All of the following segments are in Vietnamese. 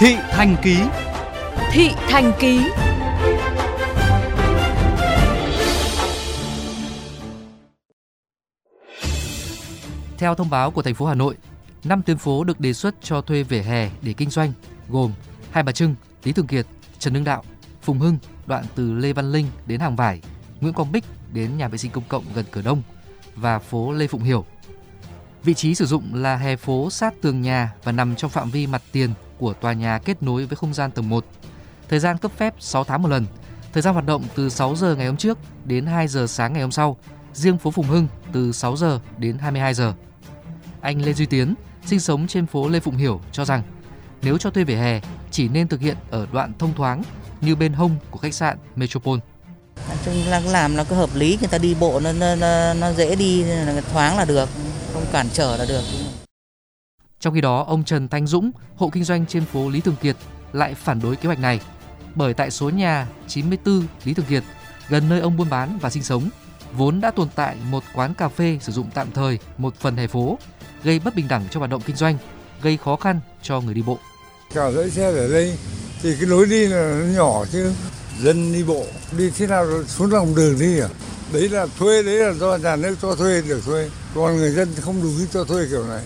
Thị Thành Ký Thị Thành Ký Theo thông báo của thành phố Hà Nội, 5 tuyến phố được đề xuất cho thuê vỉa hè để kinh doanh gồm Hai Bà Trưng, Lý Thường Kiệt, Trần Hưng Đạo, Phùng Hưng, đoạn từ Lê Văn Linh đến Hàng Vải, Nguyễn Quang Bích đến nhà vệ sinh công cộng gần cửa Đông và phố Lê Phụng Hiểu. Vị trí sử dụng là hè phố sát tường nhà và nằm trong phạm vi mặt tiền của tòa nhà kết nối với không gian tầng 1. Thời gian cấp phép 6 tháng một lần. Thời gian hoạt động từ 6 giờ ngày hôm trước đến 2 giờ sáng ngày hôm sau. Riêng phố Phùng Hưng từ 6 giờ đến 22 giờ. Anh Lê Duy Tiến, sinh sống trên phố Lê Phụng Hiểu cho rằng nếu cho thuê vỉa hè chỉ nên thực hiện ở đoạn thông thoáng như bên hông của khách sạn Metropole. Nói chung là làm nó cứ hợp lý, người ta đi bộ nó nó, nó, nó dễ đi, thoáng là được, không cản trở là được. Trong khi đó, ông Trần Thanh Dũng, hộ kinh doanh trên phố Lý Thường Kiệt lại phản đối kế hoạch này. Bởi tại số nhà 94 Lý Thường Kiệt, gần nơi ông buôn bán và sinh sống, vốn đã tồn tại một quán cà phê sử dụng tạm thời một phần hè phố, gây bất bình đẳng cho hoạt động kinh doanh, gây khó khăn cho người đi bộ. Cả dãy xe ở đây thì cái lối đi là nó nhỏ chứ dân đi bộ đi thế nào xuống lòng đường đi à đấy là thuê đấy là do nhà nước cho thuê được thuê còn người dân không đủ cho thuê kiểu này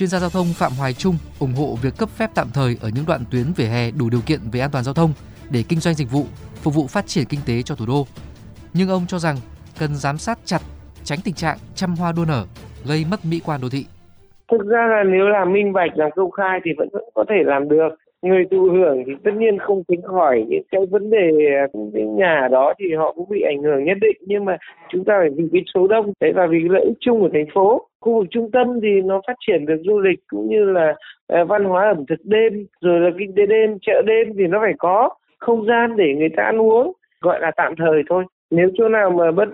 Chuyên gia giao thông Phạm Hoài Trung ủng hộ việc cấp phép tạm thời ở những đoạn tuyến vỉa hè đủ điều kiện về an toàn giao thông để kinh doanh dịch vụ, phục vụ phát triển kinh tế cho thủ đô. Nhưng ông cho rằng cần giám sát chặt, tránh tình trạng chăm hoa đua nở, gây mất mỹ quan đô thị. Thực ra là nếu làm minh bạch, làm công khai thì vẫn, vẫn có thể làm được người thụ hưởng thì tất nhiên không tránh khỏi những cái vấn đề những nhà đó thì họ cũng bị ảnh hưởng nhất định nhưng mà chúng ta phải vì cái số đông đấy và vì lợi ích chung của thành phố khu vực trung tâm thì nó phát triển được du lịch cũng như là ờ, văn hóa ẩm thực đêm rồi là kinh tế đêm chợ đêm thì nó phải có không gian để người ta ăn uống gọi là tạm thời thôi. Nếu chỗ nào mà bất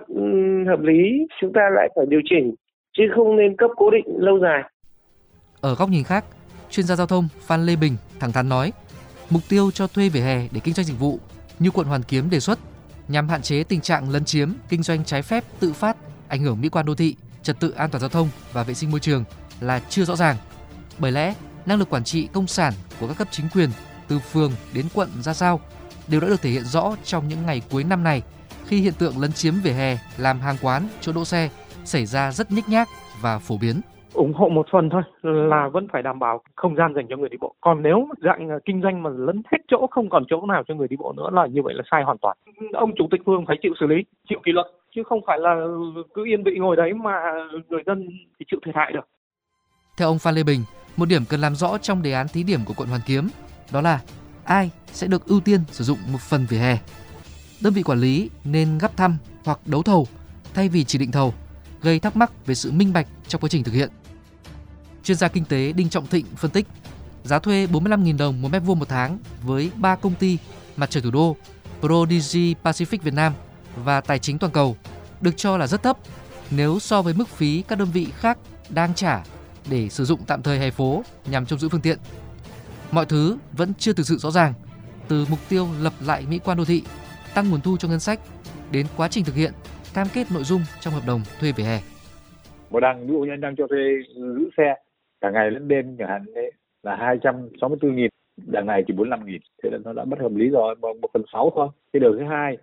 hợp lý chúng ta lại phải điều chỉnh chứ không nên cấp cố định lâu dài. Ở góc nhìn khác chuyên gia giao thông Phan Lê Bình thẳng thắn nói, mục tiêu cho thuê vỉa hè để kinh doanh dịch vụ như quận Hoàn Kiếm đề xuất nhằm hạn chế tình trạng lấn chiếm, kinh doanh trái phép tự phát, ảnh hưởng mỹ quan đô thị, trật tự an toàn giao thông và vệ sinh môi trường là chưa rõ ràng. Bởi lẽ, năng lực quản trị công sản của các cấp chính quyền từ phường đến quận ra sao đều đã được thể hiện rõ trong những ngày cuối năm này khi hiện tượng lấn chiếm vỉa hè làm hàng quán, chỗ đỗ xe xảy ra rất nhích nhác và phổ biến. Ủng hộ một phần thôi là vẫn phải đảm bảo không gian dành cho người đi bộ. Còn nếu dạng kinh doanh mà lấn hết chỗ không còn chỗ nào cho người đi bộ nữa là như vậy là sai hoàn toàn. Ông chủ tịch phường phải chịu xử lý chịu kỷ luật chứ không phải là cứ yên vị ngồi đấy mà người dân thì chịu thiệt hại được theo ông Phan Lê Bình một điểm cần làm rõ trong đề án thí điểm của quận Hoàn Kiếm đó là ai sẽ được ưu tiên sử dụng một phần vỉa hè đơn vị quản lý nên gấp thăm hoặc đấu thầu thay vì chỉ định thầu gây thắc mắc về sự minh bạch trong quá trình thực hiện. Chuyên gia kinh tế Đinh Trọng Thịnh phân tích, giá thuê 45.000 đồng một mét vuông một tháng với 3 công ty Mặt trời thủ đô, Prodigy Pacific Việt Nam và Tài chính toàn cầu được cho là rất thấp nếu so với mức phí các đơn vị khác đang trả để sử dụng tạm thời hè phố nhằm trông giữ phương tiện. Mọi thứ vẫn chưa thực sự rõ ràng, từ mục tiêu lập lại mỹ quan đô thị, tăng nguồn thu cho ngân sách đến quá trình thực hiện cam kết nội dung trong hợp đồng thuê vỉa hè. Một đằng ví dụ như anh đang cho thuê giữ xe cả ngày lẫn đêm chẳng hạn đấy là 264 nghìn đằng này chỉ 45 nghìn thế là nó đã bất hợp lý rồi một phần sáu thôi cái điều thứ hai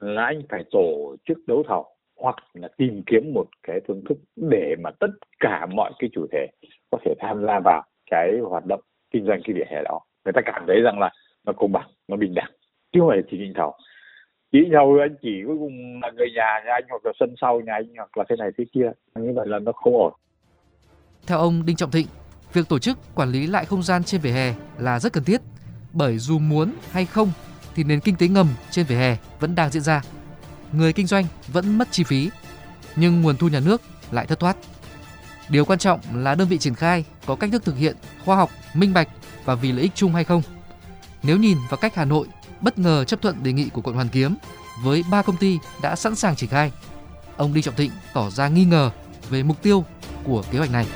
là anh phải tổ chức đấu thầu hoặc là tìm kiếm một cái phương thức để mà tất cả mọi cái chủ thể có thể tham gia vào cái hoạt động kinh doanh cái vỉa hè đó. Người ta cảm thấy rằng là nó công bằng, nó bình đẳng. Chứ không phải chỉ định thầu. Chỉ nhau anh chỉ cuối cùng là người nhà nhà anh hoặc là sân sau nhà anh hoặc là thế này thế kia. Như vậy là nó không ổn. Theo ông Đinh Trọng Thịnh, việc tổ chức quản lý lại không gian trên vỉa hè là rất cần thiết, bởi dù muốn hay không thì nền kinh tế ngầm trên vỉa hè vẫn đang diễn ra người kinh doanh vẫn mất chi phí, nhưng nguồn thu nhà nước lại thất thoát điều quan trọng là đơn vị triển khai có cách thức thực hiện khoa học, minh bạch và vì lợi ích chung hay không nếu nhìn vào cách Hà Nội bất ngờ chấp thuận đề nghị của quận Hoàn Kiếm với ba công ty đã sẵn sàng triển khai. Ông Đinh Trọng Thịnh tỏ ra nghi ngờ về mục tiêu của kế hoạch này.